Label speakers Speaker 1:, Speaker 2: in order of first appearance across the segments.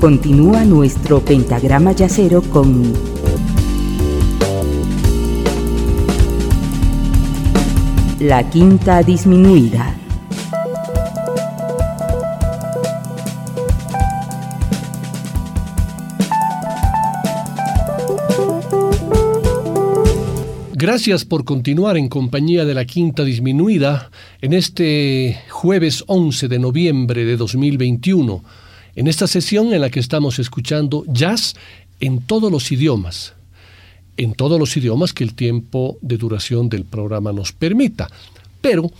Speaker 1: Continúa nuestro pentagrama yacero con la quinta disminuida.
Speaker 2: Gracias por continuar en compañía de la Quinta Disminuida en este jueves 11 de noviembre de 2021 en esta sesión en la que estamos escuchando jazz en todos los idiomas, en todos los idiomas que el tiempo de duración del programa nos permita, pero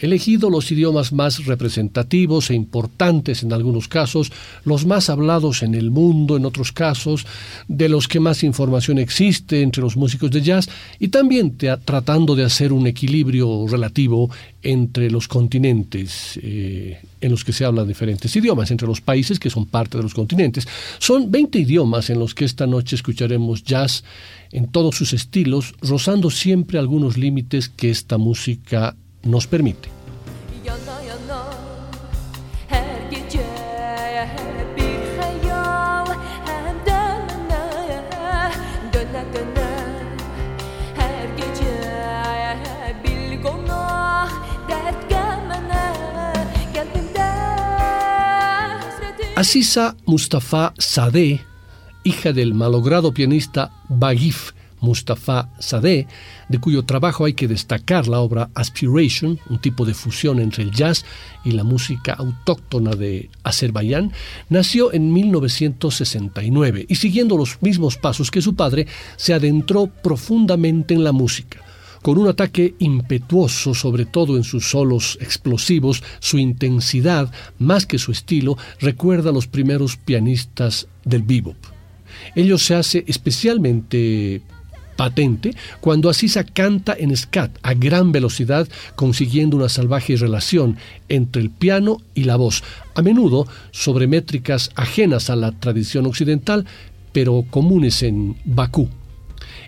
Speaker 2: elegido los idiomas más representativos e importantes en algunos casos, los más hablados en el mundo en otros casos, de los que más información existe entre los músicos de jazz y también tratando de hacer un equilibrio relativo entre los continentes eh, en los que se hablan diferentes idiomas, entre los países que son parte de los continentes. Son 20 idiomas en los que esta noche escucharemos jazz en todos sus estilos, rozando siempre algunos límites que esta música nos permite. Asisa Mustafa Sadeh, hija del malogrado pianista Bagif Mustafa Sadeh, de cuyo trabajo hay que destacar la obra Aspiration, un tipo de fusión entre el jazz y la música autóctona de Azerbaiyán, nació en 1969 y siguiendo los mismos pasos que su padre, se adentró profundamente en la música. Con un ataque impetuoso, sobre todo en sus solos explosivos, su intensidad, más que su estilo, recuerda a los primeros pianistas del bebop. Ello se hace especialmente patente cuando Asisa canta en scat a gran velocidad, consiguiendo una salvaje relación entre el piano y la voz, a menudo sobre métricas ajenas a la tradición occidental, pero comunes en Bakú.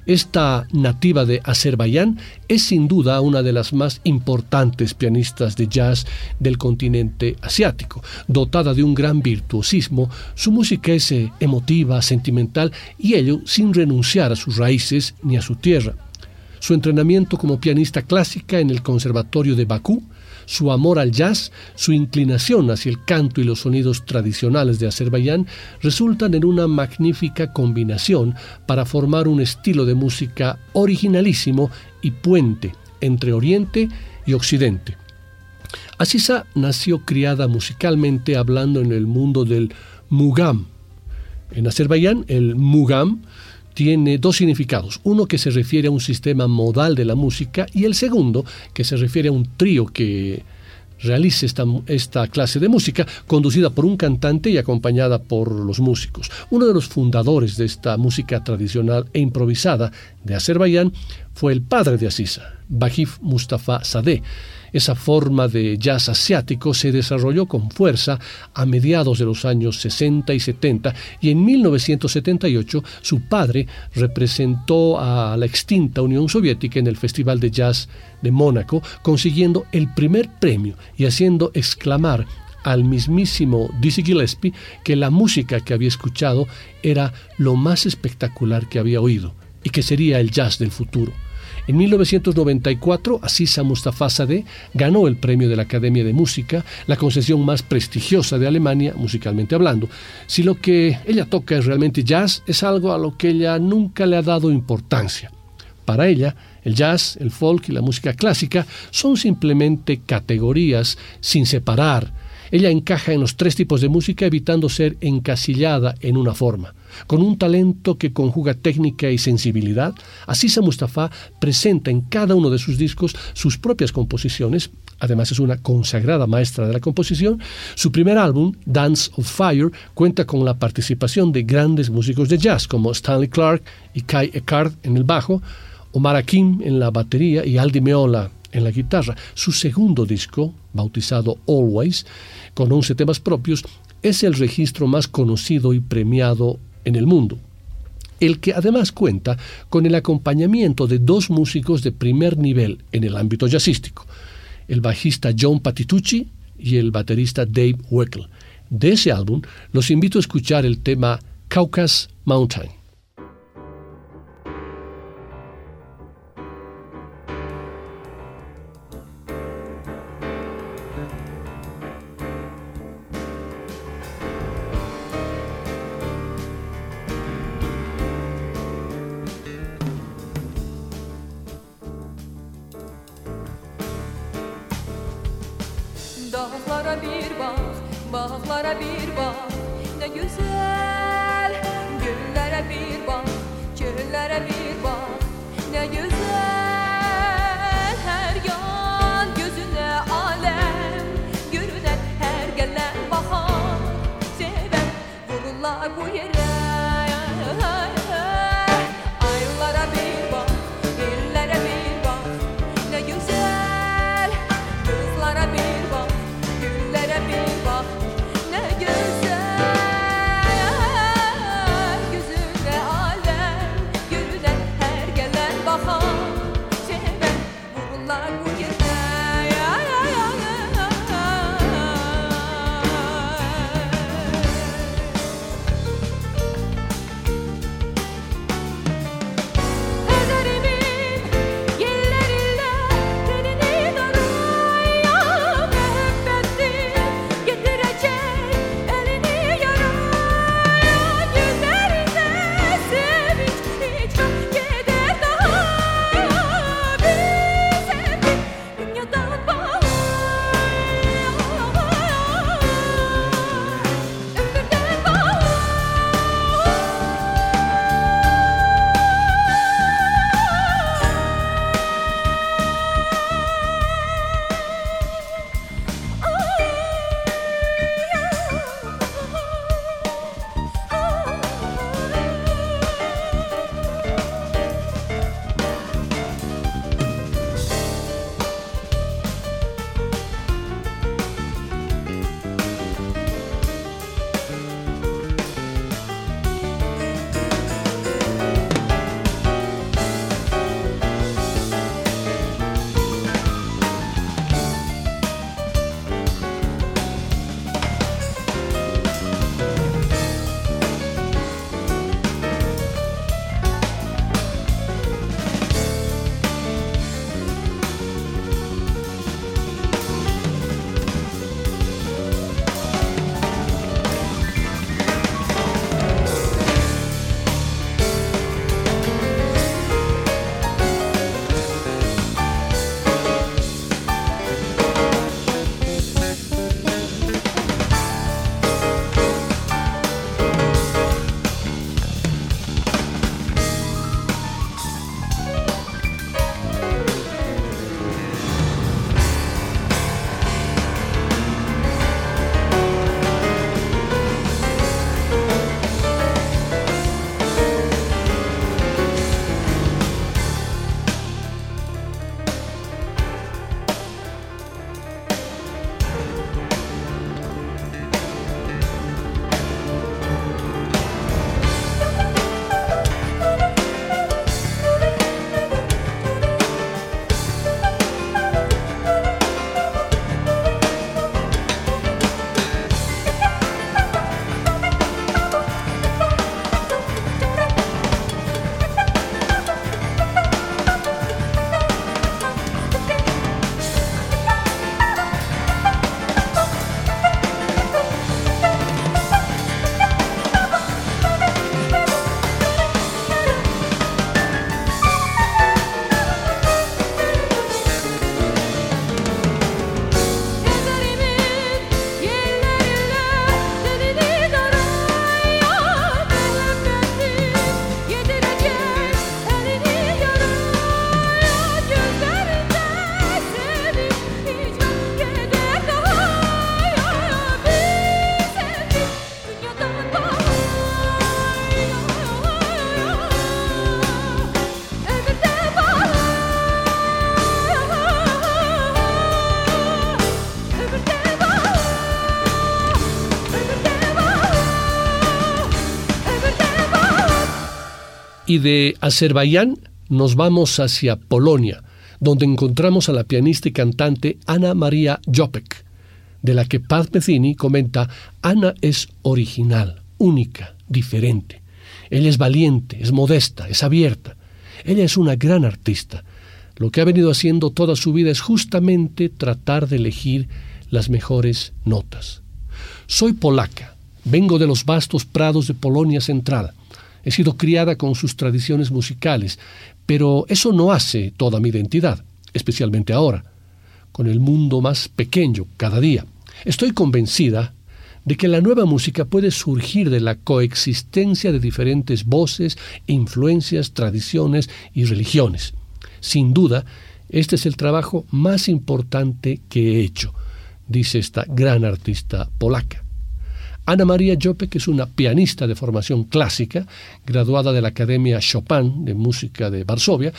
Speaker 2: Esta nativa de Azerbaiyán es sin duda una de las más importantes pianistas de jazz del continente asiático. Dotada de un gran virtuosismo, su música es eh, emotiva, sentimental y ello sin renunciar a sus raíces ni a su tierra. Su entrenamiento como pianista clásica en el Conservatorio de Bakú su amor al jazz, su inclinación hacia el canto y los sonidos tradicionales de Azerbaiyán resultan en una magnífica combinación para formar un estilo de música originalísimo y puente entre Oriente y Occidente. Asisa nació criada musicalmente hablando en el mundo del mugam. En Azerbaiyán, el mugam tiene dos significados. Uno que se refiere a un sistema modal de la música y el segundo que se refiere a un trío que realice esta, clase de música, conducida por un cantante y acompañada por los músicos. Uno de los fundadores de esta música tradicional e improvisada de Azerbaiyán fue el padre de Asisa, Bajif Mustafa Sadeh, esa forma de jazz asiático se desarrolló con fuerza a mediados de los años 60 y 70 y en 1978 su padre representó a la extinta Unión Soviética en el Festival de Jazz de Mónaco, consiguiendo el primer premio y haciendo exclamar al mismísimo Dizzy Gillespie que la música que había escuchado era lo más espectacular que había oído y que sería el jazz del futuro. En 1994, Asisa Mustafa Sadeh ganó el premio de la Academia de Música, la concesión más prestigiosa de Alemania, musicalmente hablando. Si lo que ella toca es realmente jazz, es algo a lo que ella nunca le ha dado importancia. Para ella, el jazz, el folk y la música clásica son simplemente categorías sin separar. Ella encaja en los tres tipos de música evitando ser encasillada en una forma. Con un talento que conjuga técnica y sensibilidad, Asisa Mustafa presenta en cada uno de sus discos sus propias composiciones, además es una consagrada maestra de la composición. Su primer álbum, Dance of Fire, cuenta con la participación de grandes músicos de jazz como Stanley Clark y Kai Eckhart en el bajo, Omar Akim en la batería y Aldi Meola en la guitarra. Su segundo disco, bautizado Always, con 11 temas propios, es el registro más conocido y premiado en el mundo. el que además cuenta con el acompañamiento de dos músicos de primer nivel en el ámbito jazzístico, el bajista John Patitucci y el baterista Dave Weckl. De ese álbum los invito a escuchar el tema Caucasus Mountain.
Speaker 3: bir bak, bağlara bir bak ne güzel Güllere bir bak, çöllere bir bak ne güzel
Speaker 2: Y de Azerbaiyán nos vamos hacia Polonia, donde encontramos a la pianista y cantante Ana María Jopek, de la que Paz Mezzini comenta, Ana es original, única, diferente. Ella es valiente, es modesta, es abierta. Ella es una gran artista. Lo que ha venido haciendo toda su vida es justamente tratar de elegir las mejores notas. Soy polaca, vengo de los vastos prados de Polonia Central. He sido criada con sus tradiciones musicales, pero eso no hace toda mi identidad, especialmente ahora, con el mundo más pequeño cada día. Estoy convencida de que la nueva música puede surgir de la coexistencia de diferentes voces, influencias, tradiciones y religiones. Sin duda, este es el trabajo más importante que he hecho, dice esta gran artista polaca. Ana María que es una pianista de formación clásica, graduada de la Academia Chopin de Música de Varsovia.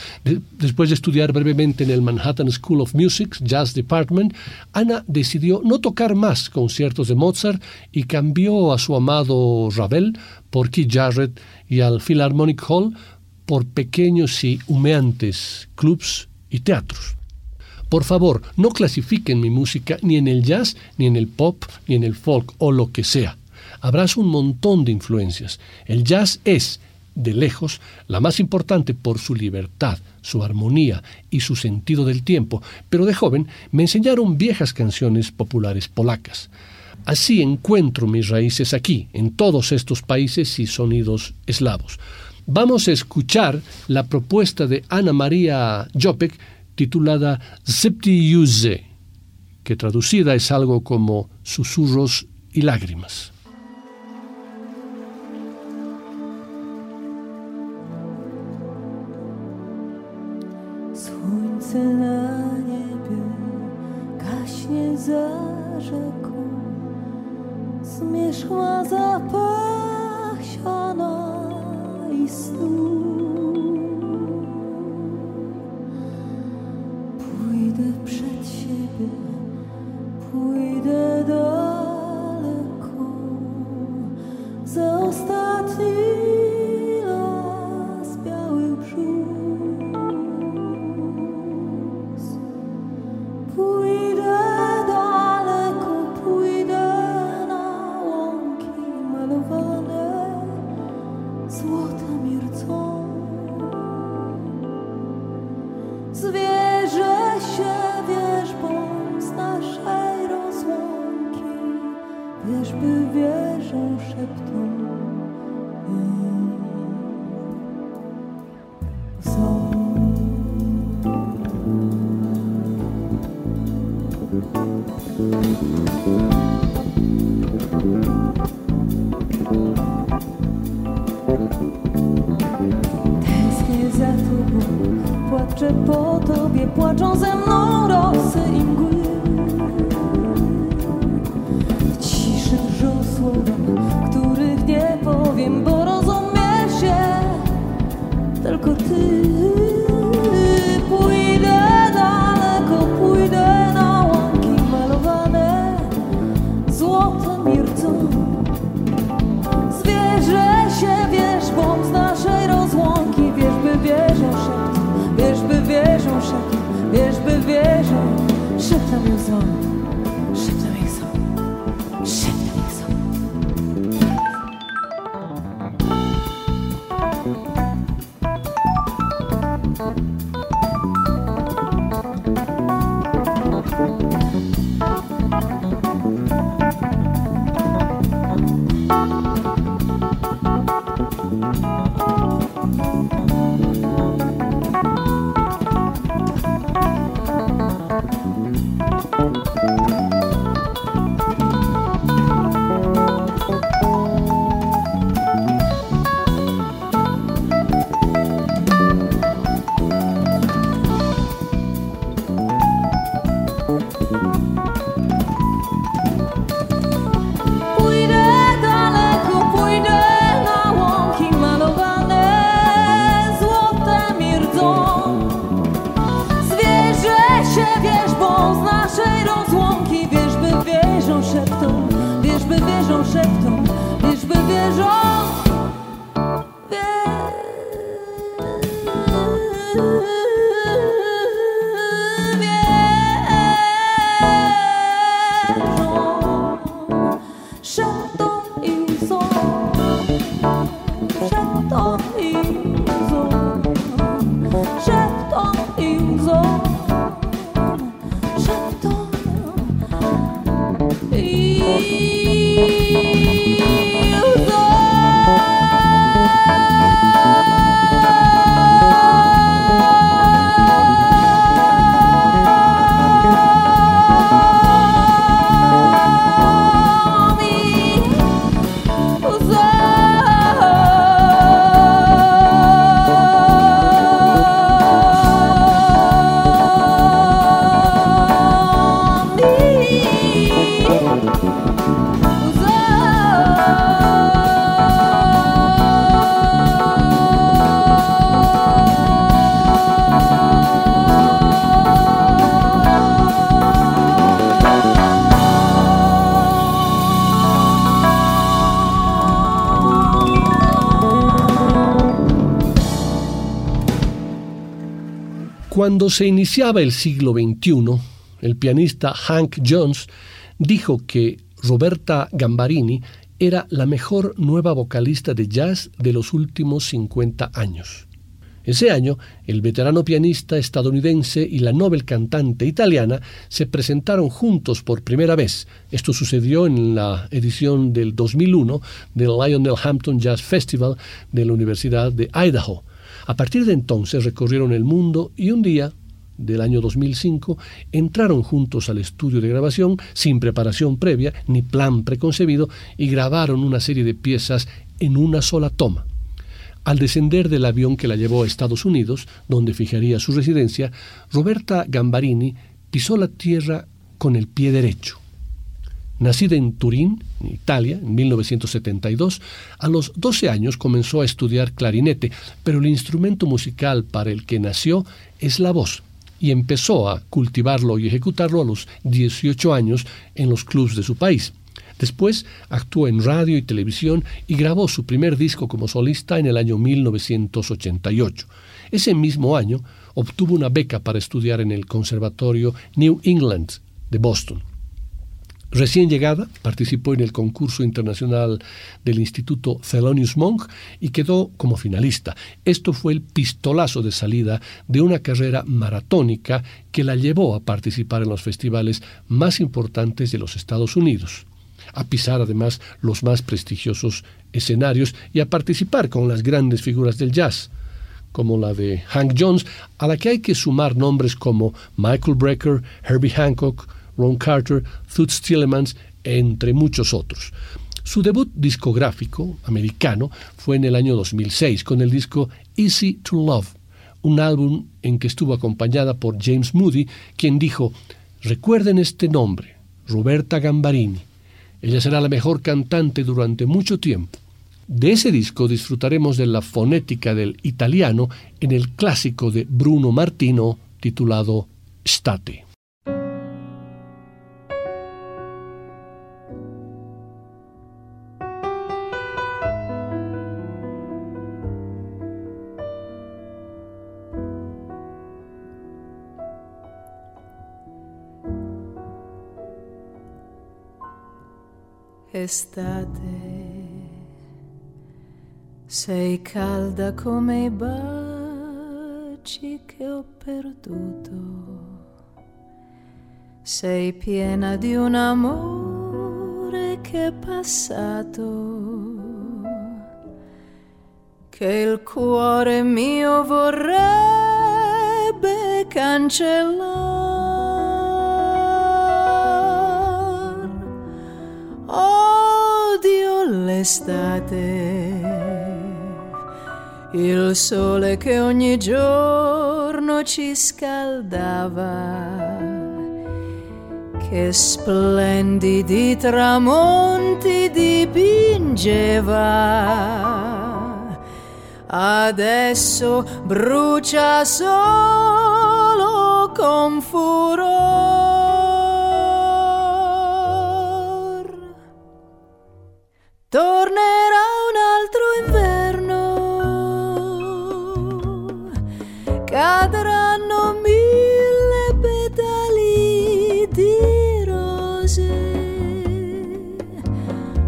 Speaker 2: después de estudiar brevemente en el Manhattan School of Music, Jazz Department, Ana decidió no tocar más conciertos de Mozart y cambió a su amado Ravel por Keith Jarrett y al Philharmonic Hall por pequeños y humeantes clubs y teatros. Por favor, no clasifiquen mi música ni en el jazz, ni en el pop, ni en el folk o lo que sea. Habrás un montón de influencias. El jazz es, de lejos, la más importante por su libertad, su armonía y su sentido del tiempo, pero de joven me enseñaron viejas canciones populares polacas. Así encuentro mis raíces aquí, en todos estos países y sonidos eslavos. Vamos a escuchar la propuesta de Ana María Jopek titulada Septiuze, que traducida es algo como susurros y lágrimas.
Speaker 4: pójdę przed siebie, pójdę daleko za ostatnim.
Speaker 2: Cuando se iniciaba el siglo XXI, el pianista Hank Jones dijo que Roberta Gambarini era la mejor nueva vocalista de jazz de los últimos 50 años. Ese año, el veterano pianista estadounidense y la novel cantante italiana se presentaron juntos por primera vez. Esto sucedió en la edición del 2001 del Lionel Hampton Jazz Festival de la Universidad de Idaho. A partir de entonces recorrieron el mundo y un día del año 2005 entraron juntos al estudio de grabación sin preparación previa ni plan preconcebido y grabaron una serie de piezas en una sola toma. Al descender del avión que la llevó a Estados Unidos, donde fijaría su residencia, Roberta Gambarini pisó la tierra con el pie derecho. Nacida en Turín, Italia, en 1972, a los 12 años comenzó a estudiar clarinete, pero el instrumento musical para el que nació es la voz, y empezó a cultivarlo y ejecutarlo a los 18 años en los clubs de su país. Después actuó en radio y televisión y grabó su primer disco como solista en el año 1988. Ese mismo año obtuvo una beca para estudiar en el Conservatorio New England de Boston. Recién llegada, participó en el concurso internacional del Instituto Thelonious Monk y quedó como finalista. Esto fue el pistolazo de salida de una carrera maratónica que la llevó a participar en los festivales más importantes de los Estados Unidos, a pisar además los más prestigiosos escenarios y a participar con las grandes figuras del jazz como la de Hank Jones, a la que hay que sumar nombres como Michael Brecker, Herbie Hancock, Ron Carter, Toots Tillemans, entre muchos otros. Su debut discográfico americano fue en el año 2006 con el disco Easy to Love, un álbum en que estuvo acompañada por James Moody, quien dijo, recuerden este nombre, Roberta Gambarini. Ella será la mejor cantante durante mucho tiempo. De ese disco disfrutaremos de la fonética del italiano en el clásico de Bruno Martino titulado State.
Speaker 5: Estate. Sei calda come i baci che ho perduto. Sei piena di un amore che è passato. Che il cuore mio vorrebbe cancellare. L'estate, il sole che ogni giorno ci scaldava, che splendidi tramonti dipingeva, adesso brucia solo con furore. Tornerà un altro inverno, cadranno mille petali di rose,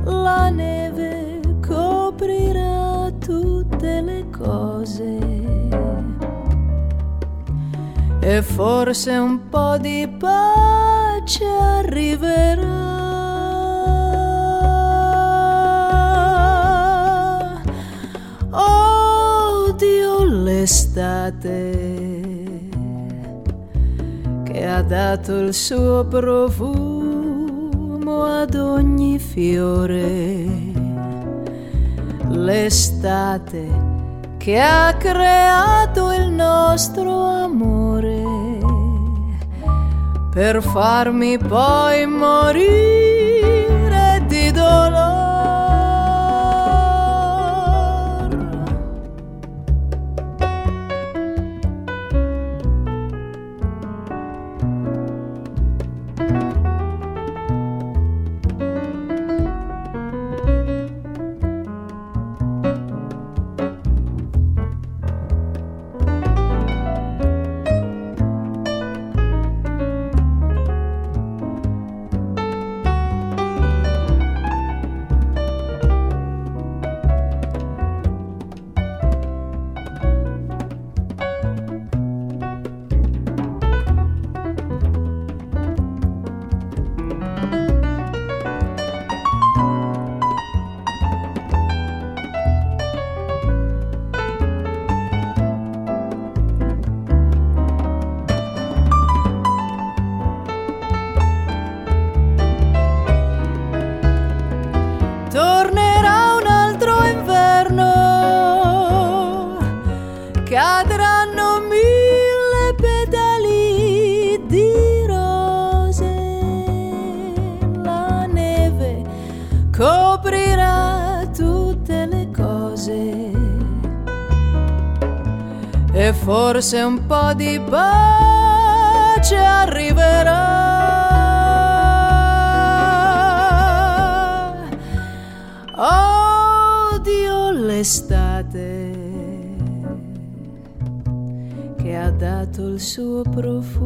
Speaker 5: la neve coprirà tutto. le cose e forse un po' di pace arriverà. Odio l'estate che ha dato il suo profumo ad ogni fiore. L'estate che ha creato il nostro amore per farmi poi morire forse un po' di pace arriverà. Odio l'estate che ha dato il suo profumo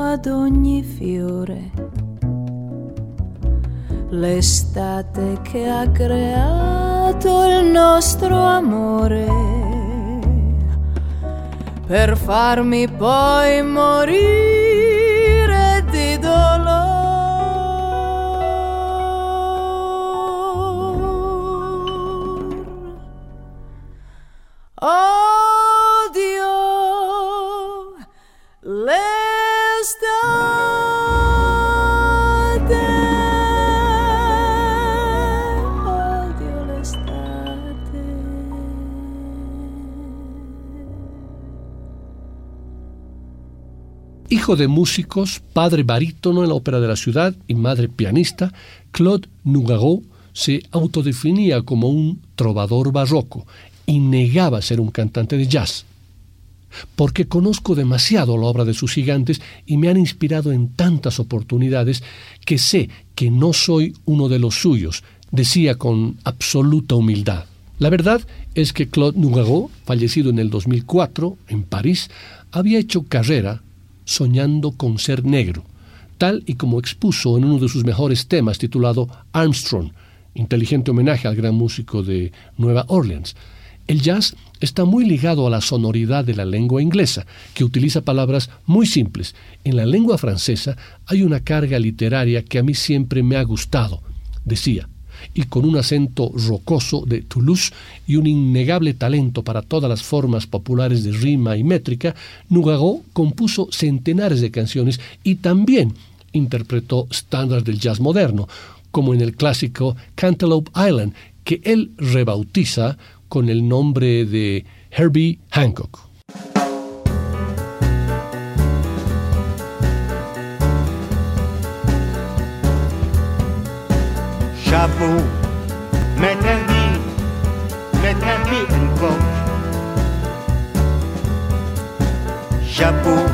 Speaker 5: ad ogni fiore. L'estate che ha creato il nostro amore per farmi poi morire
Speaker 2: Hijo de músicos, padre barítono en la Ópera de la Ciudad y madre pianista, Claude Nougaro se autodefinía como un trovador barroco y negaba ser un cantante de jazz. Porque conozco demasiado la obra de sus gigantes y me han inspirado en tantas oportunidades que sé que no soy uno de los suyos, decía con absoluta humildad. La verdad es que Claude Nougaro, fallecido en el 2004 en París, había hecho carrera soñando con ser negro, tal y como expuso en uno de sus mejores temas titulado Armstrong, inteligente homenaje al gran músico de Nueva Orleans. El jazz está muy ligado a la sonoridad de la lengua inglesa, que utiliza palabras muy simples. En la lengua francesa hay una carga literaria que a mí siempre me ha gustado, decía, y con un acento rocoso de Toulouse y un innegable talento para todas las formas populares de rima y métrica, Nougaro compuso centenares de canciones y también interpretó estándares del jazz moderno, como en el clásico Cantaloupe Island, que él rebautiza con el nombre de Herbie Hancock.
Speaker 6: Chapeau, mettre un bille, mettre un bille Hancock. Chapeau,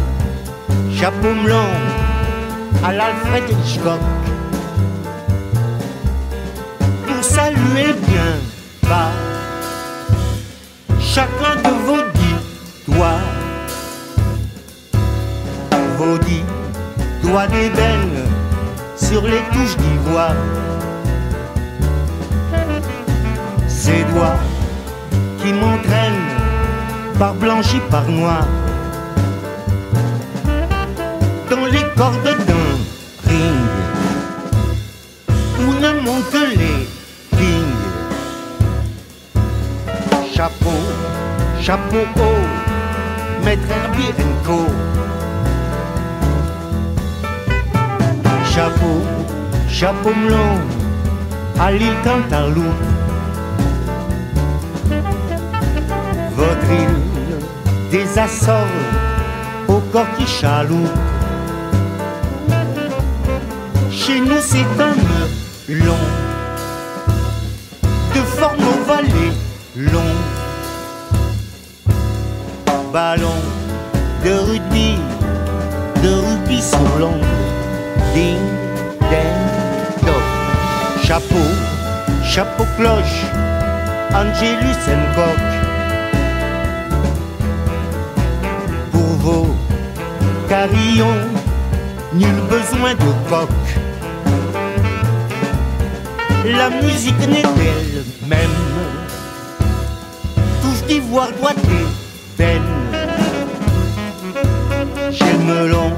Speaker 6: chapeau blanc à l'Alfred Hitchcock. Pour saluer bien bas chacun de vos dix doigts. Vos dix doigts d'ébène sur les touches d'ivoire. Ces doigts qui qui m'entraîne, par blanc et par noir, dans les cordes d'un ring où ne montent les kings. Chapeau, chapeau haut, maître Herbie. Chapeau, chapeau melon, à l'île Cantaloupe. Des Açores, au corps qui chaloupe. Chez nous c'est un long, de forme ovale long. Ballon de rugby, de rugby sur l'ongle. Ding, ding. Chapeau, chapeau cloche, Angelus and coq. Carillons, nul besoin de coq. La musique n'est elle-même touche d'ivoire doigté peine. Le melon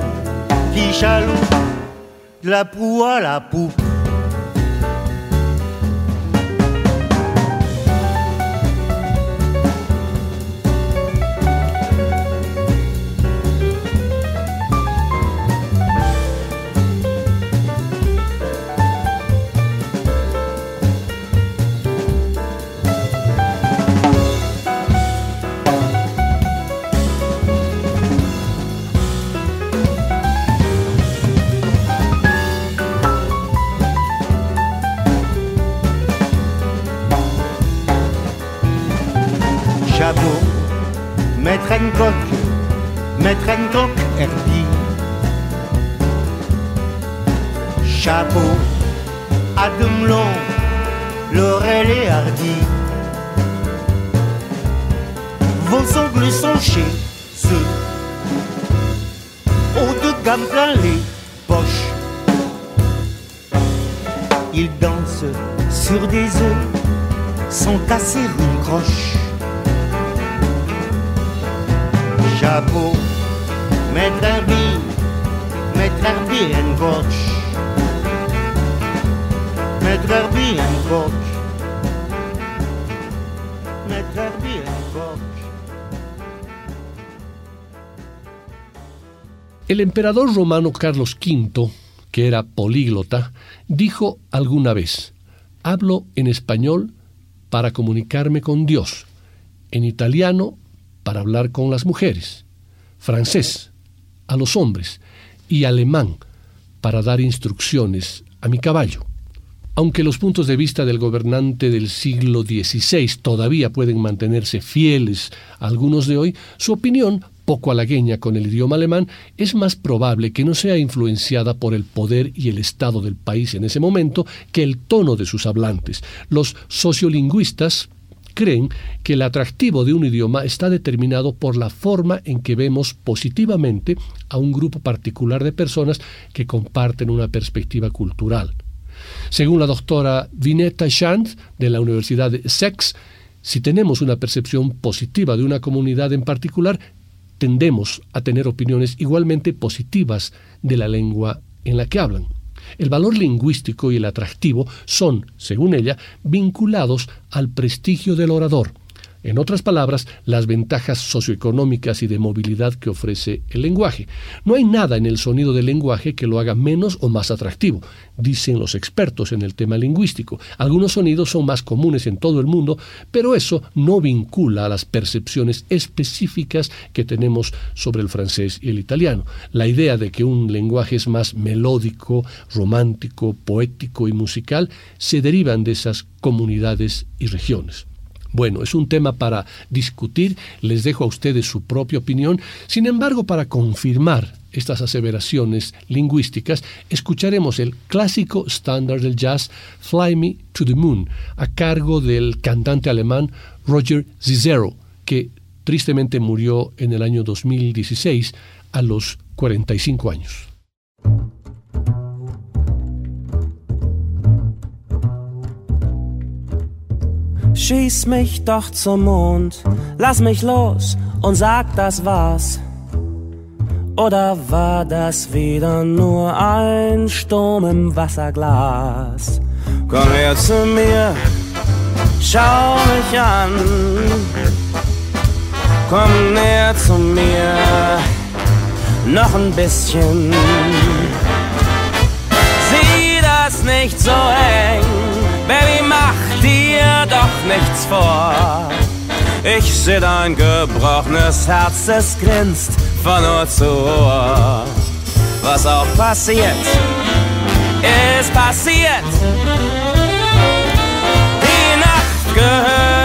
Speaker 6: qui chaloupe de la proue à la poupe. Gamme plein les poches. Ils dansent sur des œufs sans casser une croche. Chapeau, maître Herbie, maître Herbie and coach. Maître Herbie and coach.
Speaker 2: El emperador romano Carlos V, que era políglota, dijo alguna vez, hablo en español para comunicarme con Dios, en italiano para hablar con las mujeres, francés a los hombres y alemán para dar instrucciones a mi caballo. Aunque los puntos de vista del gobernante del siglo XVI todavía pueden mantenerse fieles a algunos de hoy, su opinión, poco halagueña con el idioma alemán, es más probable que no sea influenciada por el poder y el estado del país en ese momento que el tono de sus hablantes. Los sociolingüistas creen que el atractivo de un idioma está determinado por la forma en que vemos positivamente a un grupo particular de personas que comparten una perspectiva cultural. Según la doctora Vineta Chant de la Universidad de Sex, si tenemos una percepción positiva de una comunidad en particular, tendemos a tener opiniones igualmente positivas de la lengua en la que hablan. El valor lingüístico y el atractivo son, según ella, vinculados al prestigio del orador, en otras palabras, las ventajas socioeconómicas y de movilidad que ofrece el lenguaje. No hay nada en el sonido del lenguaje que lo haga menos o más atractivo, dicen los expertos en el tema lingüístico. Algunos sonidos son más comunes en todo el mundo, pero eso no vincula a las percepciones específicas que tenemos sobre el francés y el italiano. La idea de que un lenguaje es más melódico, romántico, poético y musical se derivan de esas comunidades y regiones. Bueno, es un tema para discutir, les dejo a ustedes su propia opinión. Sin embargo, para confirmar estas aseveraciones lingüísticas, escucharemos el clásico estándar del jazz Fly Me to the Moon, a cargo del cantante alemán Roger Zizero, que tristemente murió en el año 2016 a los 45 años.
Speaker 7: Schieß mich doch zum Mond, lass mich los und sag, das war's. Oder war das wieder nur ein Sturm im Wasserglas? Komm her zu mir, schau mich an. Komm näher zu mir, noch ein bisschen. Sieh das nicht so eng, Baby, mach dir doch nichts vor. Ich seh dein gebrochenes Herz, es grinst von Ohr zu Ohr. Was auch passiert, ist passiert. Die Nacht gehört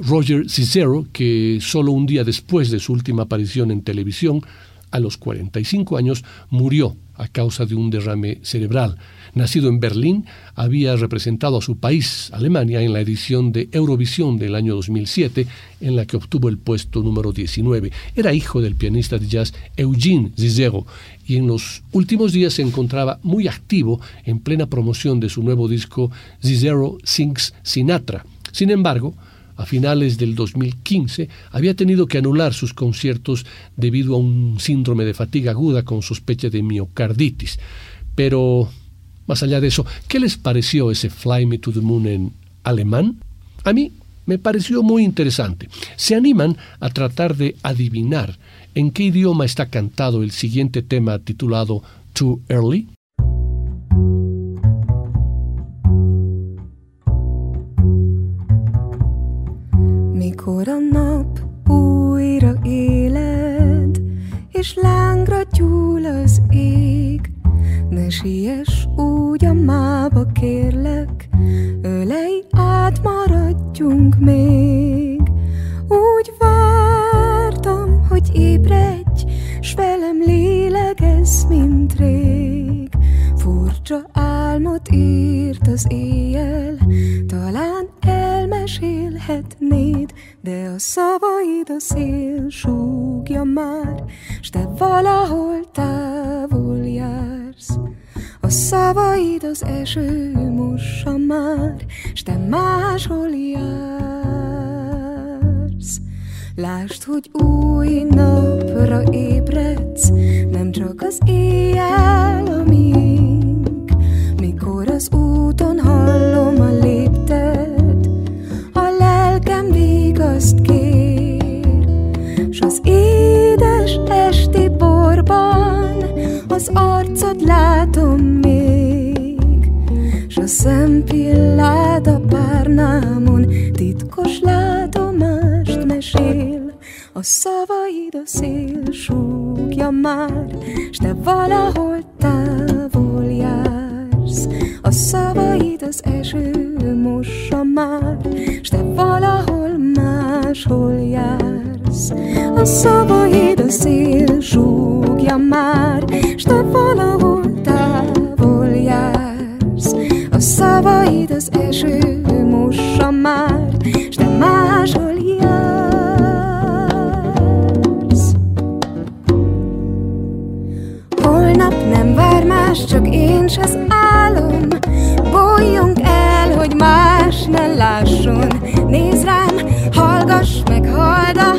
Speaker 2: Roger Cicero, que solo un día después de su última aparición en televisión, a los 45 años, murió a causa de un derrame cerebral. Nacido en Berlín, había representado a su país, Alemania, en la edición de Eurovisión del año 2007, en la que obtuvo el puesto número 19. Era hijo del pianista de jazz Eugene Cicero y en los últimos días se encontraba muy activo en plena promoción de su nuevo disco Cicero Sings Sinatra. Sin embargo, a finales del 2015 había tenido que anular sus conciertos debido a un síndrome de fatiga aguda con sospecha de miocarditis. Pero, más allá de eso, ¿qué les pareció ese Fly Me to the Moon en alemán? A mí me pareció muy interesante. ¿Se animan a tratar de adivinar en qué idioma está cantado el siguiente tema titulado Too Early?
Speaker 8: A szavaid a szél súgja már, S te valahol távol jársz. A szavaid az eső mossa már, S te máshol jársz.「Holnap nem vár más, csak én s az álom Bújjunk el, hogy más ne lásson Nézd rám, hallgass meg, halld a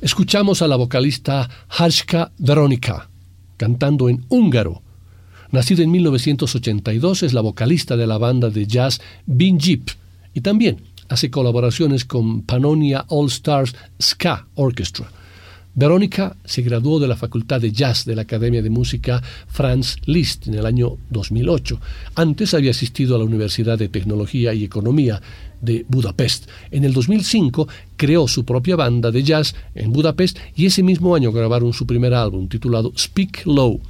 Speaker 2: Escuchamos a la vocalista Harshka Veronica cantando en húngaro. Nacida en 1982, es la vocalista de la banda de jazz Bin Jeep y también hace colaboraciones con Pannonia All Stars Ska Orchestra. Verónica se graduó de la Facultad de Jazz de la Academia de Música Franz Liszt en el año 2008. Antes había asistido a la Universidad de Tecnología y Economía de Budapest. En el 2005 creó su propia banda de jazz en Budapest y ese mismo año grabaron su primer álbum titulado Speak Low.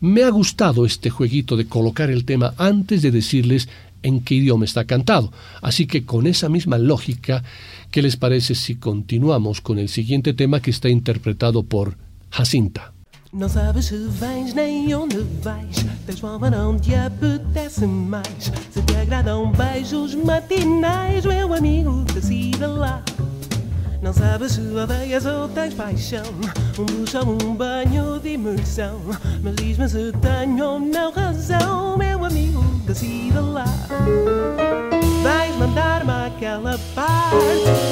Speaker 2: Me ha gustado este jueguito de colocar el tema antes de decirles en qué idioma está cantado. Así que con esa misma lógica, ¿qué les parece si continuamos con el siguiente tema que está interpretado por Jacinta?
Speaker 9: Não sabes se odeias ou tens paixão. Um ducho ou um banho de imersão. Mas diz-me se tenho ou não razão Meu amigo, decida lá. Vais mandar-me aquela parte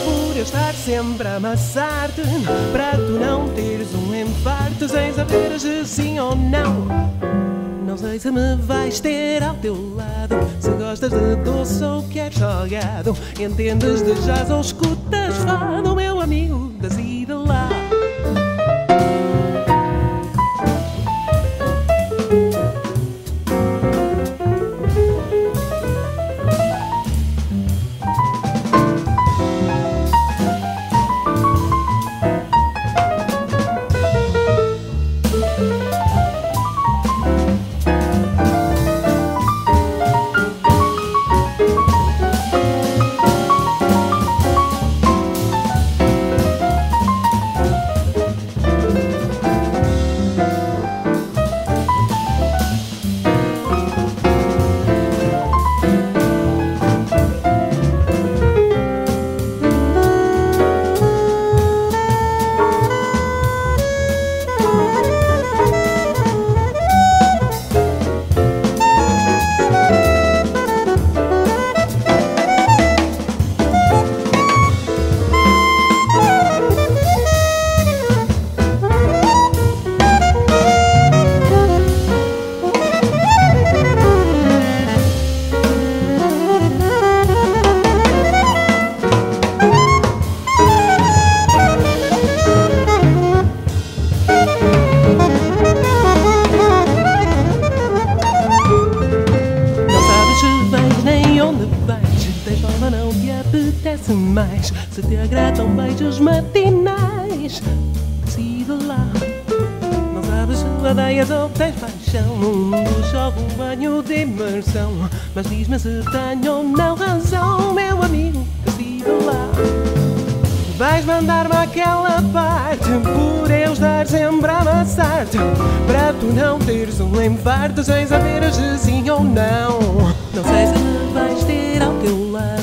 Speaker 9: Por eu estar sempre a amassar-te Para tu não teres um infarto Sem saber se sim ou não Não sei se me vais ter ao teu lado. Se gostas de doce ou queres salgado Entendes de jazz ou escutas fado Meu amigo, decida lá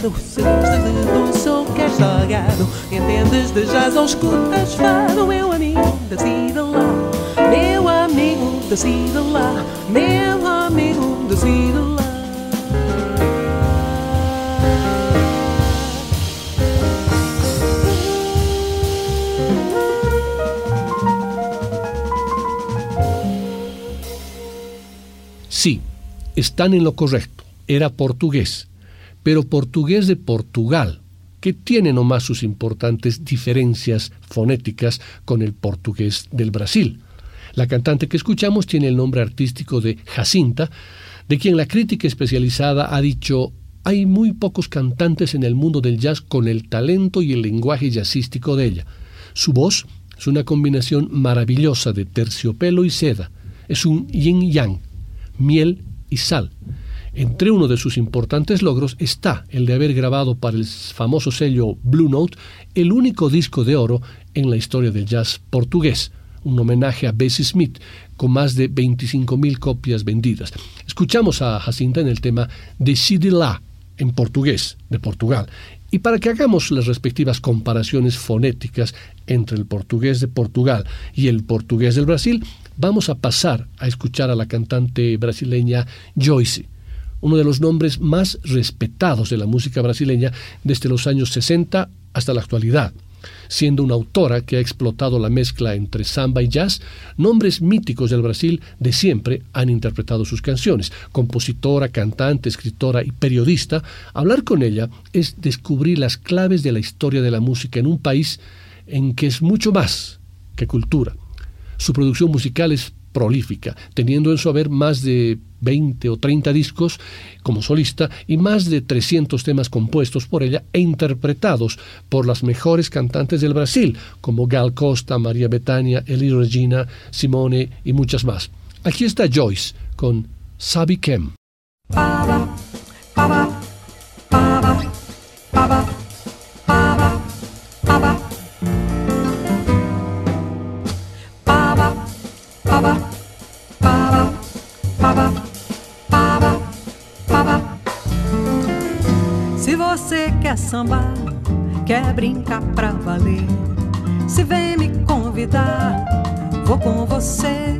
Speaker 9: teu lado, se gostas de doce ou queres salgado. Entendes de jazz ou escutas fado, meu amigo, decida lá. Meu amigo, decida lá. Meu amigo, decida lá.
Speaker 2: Sí, están en lo correcto. Era portugués, pero portugués de Portugal, que tiene nomás sus importantes diferencias fonéticas con el portugués del Brasil. La cantante que escuchamos tiene el nombre artístico de Jacinta, de quien la crítica especializada ha dicho hay muy pocos cantantes en el mundo del jazz con el talento y el lenguaje jazzístico de ella. Su voz es una combinación maravillosa de terciopelo y seda. Es un yin-yang, miel y sal. Entre uno de sus importantes logros está el de haber grabado para el famoso sello Blue Note el único disco de oro en la historia del jazz portugués, un homenaje a Bessie Smith, con más de 25.000 copias vendidas. Escuchamos a Jacinta en el tema Decide La, en portugués, de Portugal. Y para que hagamos las respectivas comparaciones fonéticas entre el portugués de Portugal y el portugués del Brasil, vamos a pasar a escuchar a la cantante brasileña Joyce, uno de los nombres más respetados de la música brasileña desde los años 60 hasta la actualidad. Siendo una autora que ha explotado la mezcla entre samba y jazz, nombres míticos del Brasil de siempre han interpretado sus canciones. Compositora, cantante, escritora y periodista, hablar con ella es descubrir las claves de la historia de la música en un país en que es mucho más que cultura. Su producción musical es prolífica, teniendo en su haber más de 20 o 30 discos como solista y más de 300 temas compuestos por ella e interpretados por las mejores cantantes del Brasil, como Gal Costa, María Betania, Eli Regina, Simone y muchas más. Aquí está Joyce con Sabi Kem.
Speaker 5: Quer brincar pra valer, se vem me convidar, vou com você.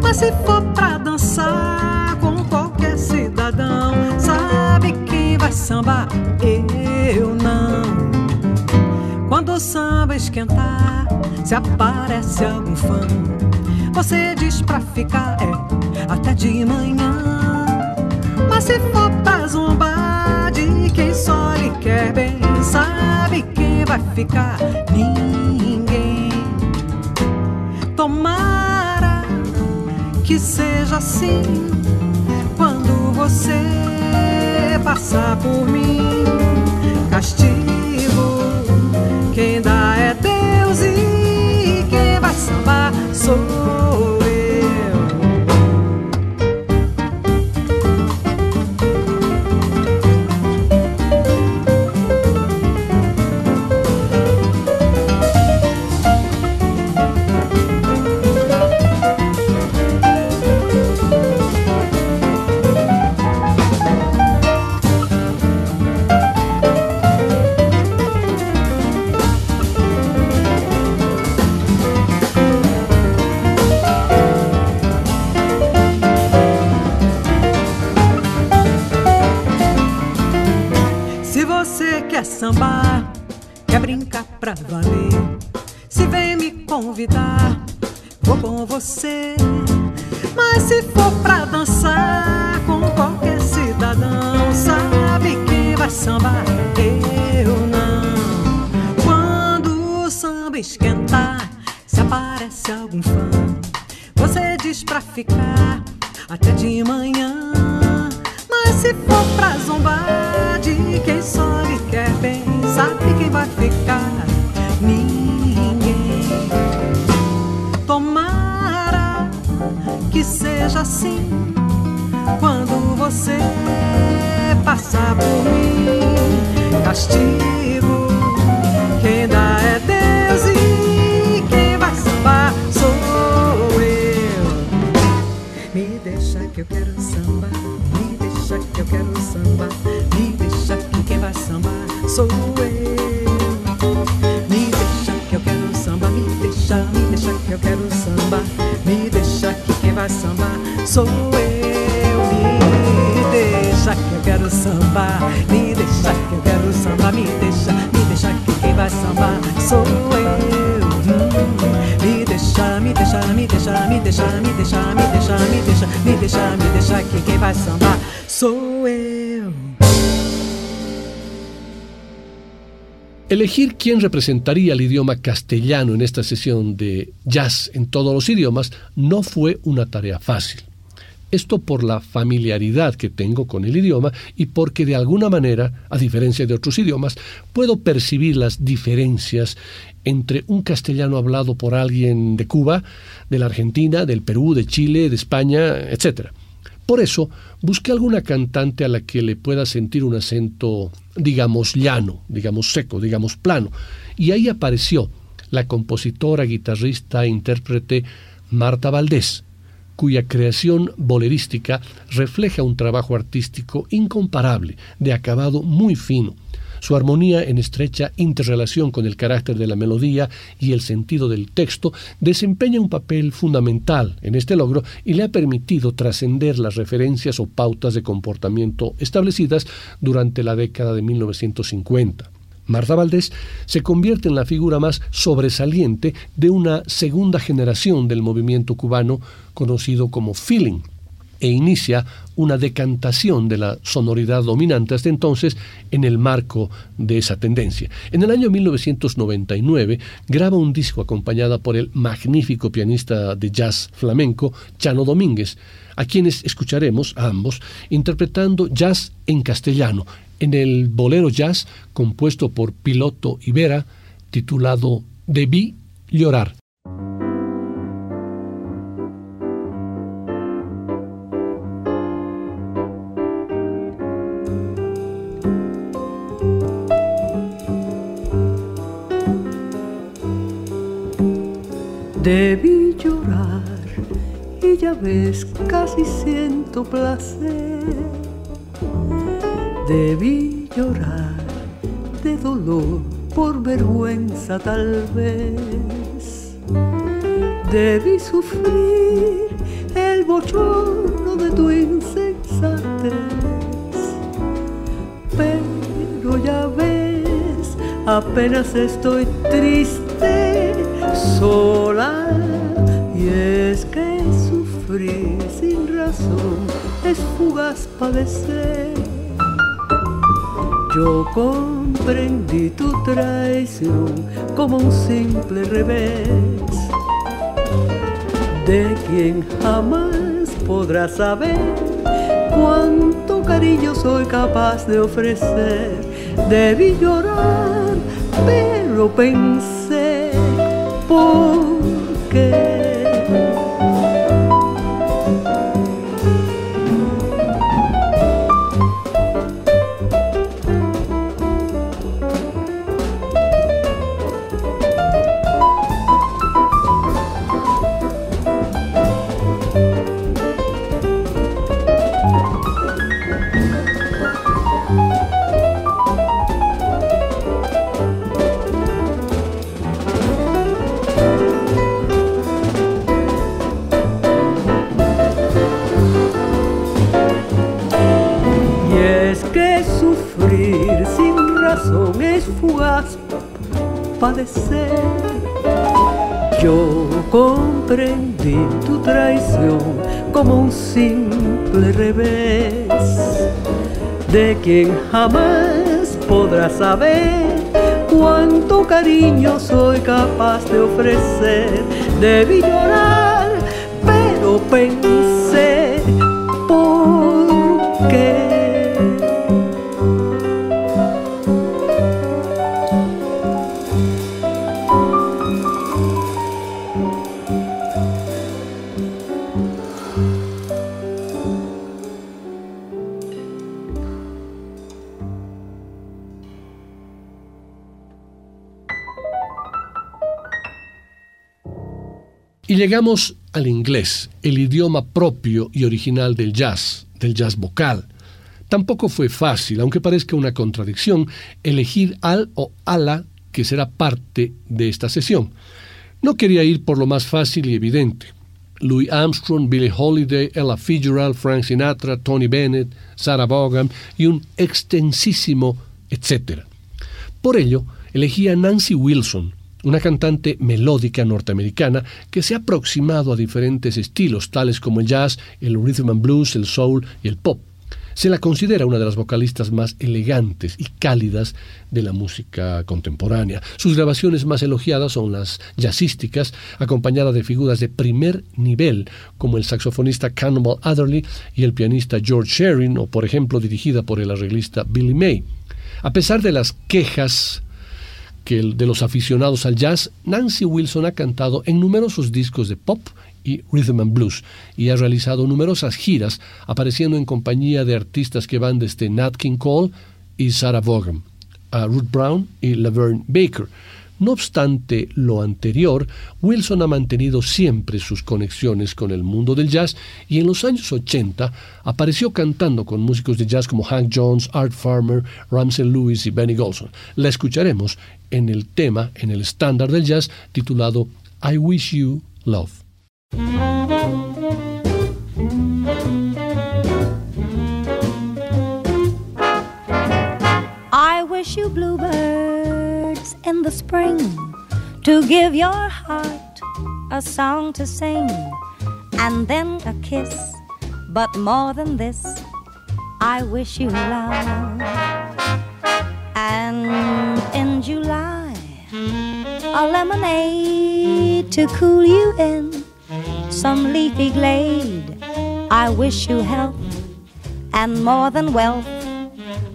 Speaker 5: Mas se for pra dançar com qualquer cidadão, sabe quem vai sambar? Eu não. Quando o samba esquentar, se aparece algum fã, você diz pra ficar, é, até de manhã. Mas se for pra zombar quem só lhe quer bem, sabe quem vai ficar? Ninguém. Tomara que seja assim quando você passar por mim. Castigo, quem dá é Deus e quem vai sambar sou
Speaker 2: Elegir quién representaría el idioma castellano en esta sesión de jazz en todos los idiomas no fue una tarea fácil. Esto por la familiaridad que tengo con el idioma y porque de alguna manera, a diferencia de otros idiomas, puedo percibir las diferencias entre un castellano hablado por alguien de Cuba, de la Argentina, del Perú, de Chile, de España, etc. Por eso, busqué alguna cantante a la que le pueda sentir un acento, digamos, llano, digamos, seco, digamos, plano. Y ahí apareció la compositora, guitarrista e intérprete Marta Valdés, cuya creación bolerística refleja un trabajo artístico incomparable, de acabado muy fino, su armonía en estrecha interrelación con el carácter de la melodía y el sentido del texto desempeña un papel fundamental en este logro y le ha permitido trascender las referencias o pautas de comportamiento establecidas durante la década de 1950. Marta Valdés se convierte en la figura más sobresaliente de una segunda generación del movimiento cubano conocido como feeling e inicia una decantación de la sonoridad dominante hasta entonces en el marco de esa tendencia. En el año 1999 graba un disco acompañada por el magnífico pianista de jazz flamenco Chano Domínguez, a quienes escucharemos a ambos interpretando jazz en castellano en el bolero jazz compuesto por Piloto Ibera titulado Debí llorar.
Speaker 5: Debí llorar y ya ves, casi siento placer. Debí llorar de dolor, por vergüenza tal vez. Debí sufrir el bochorno de tu insensatez. Pero ya ves, apenas estoy triste sola y es que sufrir sin razón es fugaz padecer. Yo comprendí tu traición como un simple revés de quien jamás podrá saber cuánto cariño soy capaz de ofrecer. Debí llorar, pero pensé vô kể como un simple revés de quien jamás podrá saber cuánto cariño soy capaz de ofrecer. Debí llorar, pero pensé,
Speaker 2: Y llegamos al inglés, el idioma propio y original del jazz, del jazz vocal. Tampoco fue fácil, aunque parezca una contradicción, elegir al o ala que será parte de esta sesión. No quería ir por lo más fácil y evidente. Louis Armstrong, Billie Holiday, Ella Fitzgerald, Frank Sinatra, Tony Bennett, Sarah Vaughan y un extensísimo etcétera. Por ello, elegí a Nancy Wilson, una cantante melódica norteamericana que se ha aproximado a diferentes estilos, tales como el jazz, el rhythm and blues, el soul y el pop. Se la considera una de las vocalistas más elegantes y cálidas de la música contemporánea. Sus grabaciones más elogiadas son las jazzísticas, acompañadas de figuras de primer nivel, como el saxofonista Cannibal Adderley y el pianista George Shearing, o por ejemplo dirigida por el arreglista Billy May. A pesar de las quejas que de los aficionados al jazz, Nancy Wilson ha cantado en numerosos discos de pop y rhythm and blues y ha realizado numerosas giras apareciendo en compañía de artistas que van desde Nat King Cole y Sarah Vaughan, a Ruth Brown y Laverne Baker. No obstante lo anterior, Wilson ha mantenido siempre sus conexiones con el mundo del jazz y en los años 80 apareció cantando con músicos de jazz como Hank Jones, Art Farmer, Ramsey Lewis y Benny Golson. La escucharemos en el tema, en el estándar del jazz titulado I Wish You Love.
Speaker 10: I wish you bluebirds in the spring to give your heart a song to sing and then a kiss. But more than this, I wish you love. And in July, a lemonade to cool you in some leafy glade. I wish you health and more than wealth.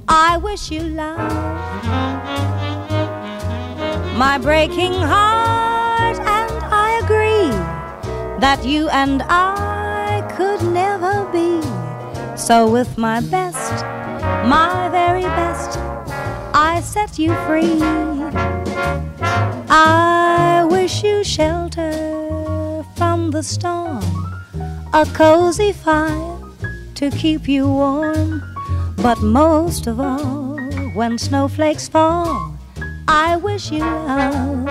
Speaker 10: I wish you love. My breaking heart, and I agree that you and I could never be. So, with my best, my very best, I set you free. I wish you shelter from the storm, a cozy fire to keep you warm. But most of all, when snowflakes fall, I wish you love.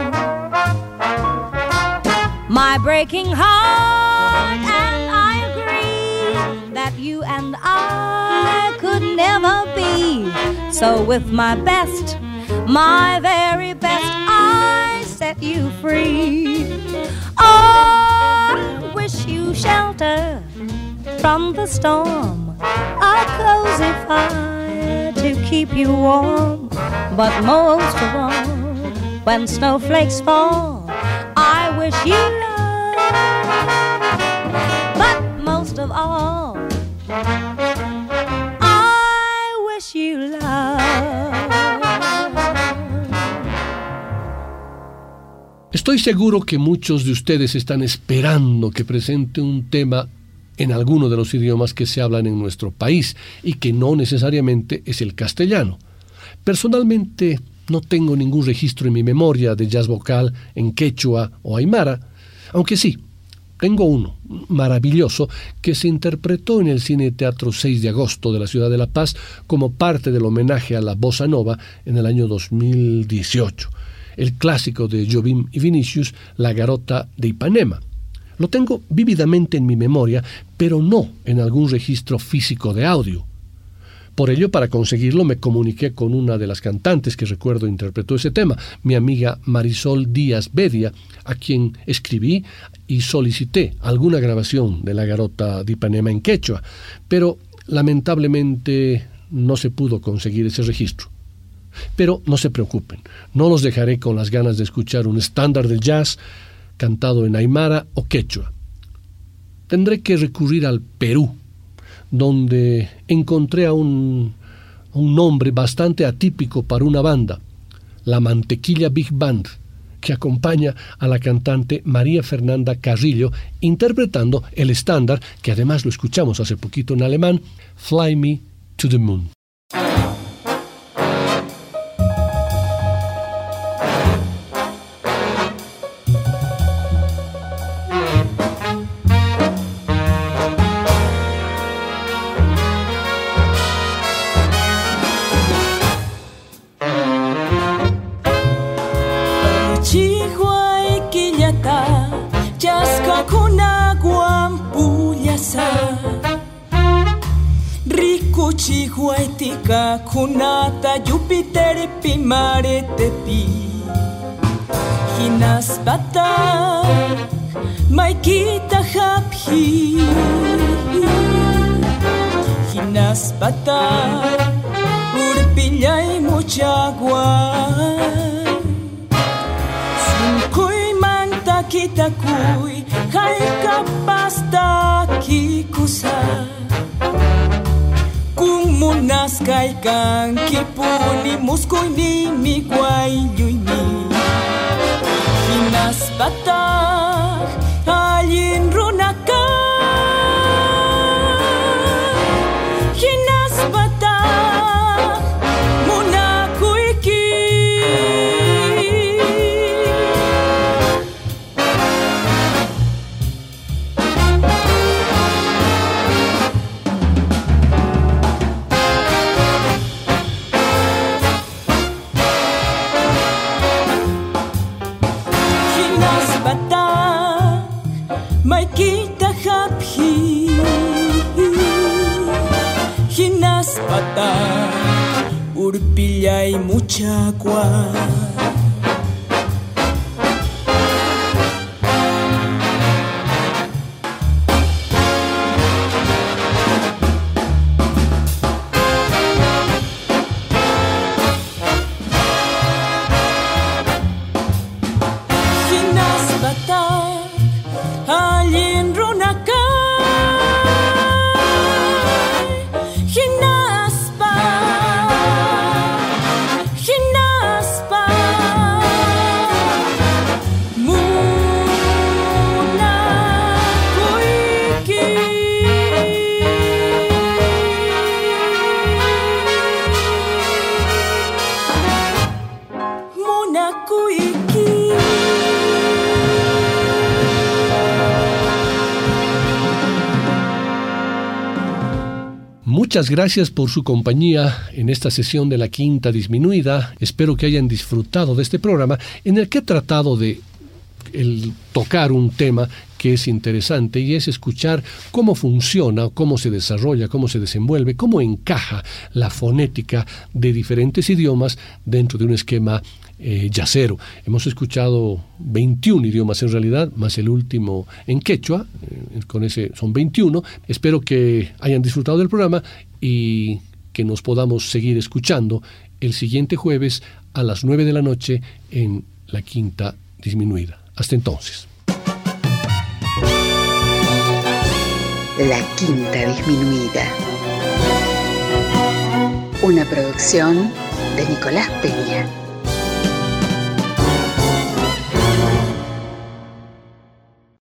Speaker 10: My breaking heart, and I agree that you and I could never be. So, with my best, my very best, I set you free. Oh, I wish you shelter from the storm, a cozy fire to keep you warm. But most of all, when snowflakes fall, I wish you love. But most of all, I wish you love.
Speaker 2: Estoy seguro que muchos de ustedes están esperando que presente un tema en alguno de los idiomas que se hablan en nuestro país y que no necesariamente es el castellano. Personalmente no tengo ningún registro en mi memoria de jazz vocal en quechua o aymara, aunque sí, tengo uno, maravilloso, que se interpretó en el Cine Teatro 6 de agosto de la ciudad de La Paz como parte del homenaje a la bossa nova en el año 2018, el clásico de Jobim y Vinicius, La Garota de Ipanema. Lo tengo vívidamente en mi memoria, pero no en algún registro físico de audio. Por ello, para conseguirlo, me comuniqué con una de las cantantes que recuerdo interpretó ese tema, mi amiga Marisol Díaz Bedia, a quien escribí y solicité alguna grabación de la garota de Ipanema en quechua, pero lamentablemente no se pudo conseguir ese registro. Pero no se preocupen, no los dejaré con las ganas de escuchar un estándar del jazz cantado en aymara o quechua. Tendré que recurrir al Perú, donde encontré a un, un nombre bastante atípico para una banda, la Mantequilla Big Band, que acompaña a la cantante María Fernanda Carrillo interpretando el estándar, que además lo escuchamos hace poquito en alemán, Fly Me to the Moon. Muchas gracias por su compañía en esta sesión de la quinta disminuida. Espero que hayan disfrutado de este programa en el que he tratado de tocar un tema que es interesante y es escuchar cómo funciona, cómo se desarrolla, cómo se desenvuelve, cómo encaja la fonética de diferentes idiomas dentro de un esquema eh, yacero. Hemos escuchado 21 idiomas en realidad, más el último en quechua, eh, con ese son 21. Espero que hayan disfrutado del programa y que nos podamos seguir escuchando el siguiente jueves a las 9 de la noche en la quinta disminuida. Hasta entonces.
Speaker 11: La Quinta Disminuida. Una producción de Nicolás Peña.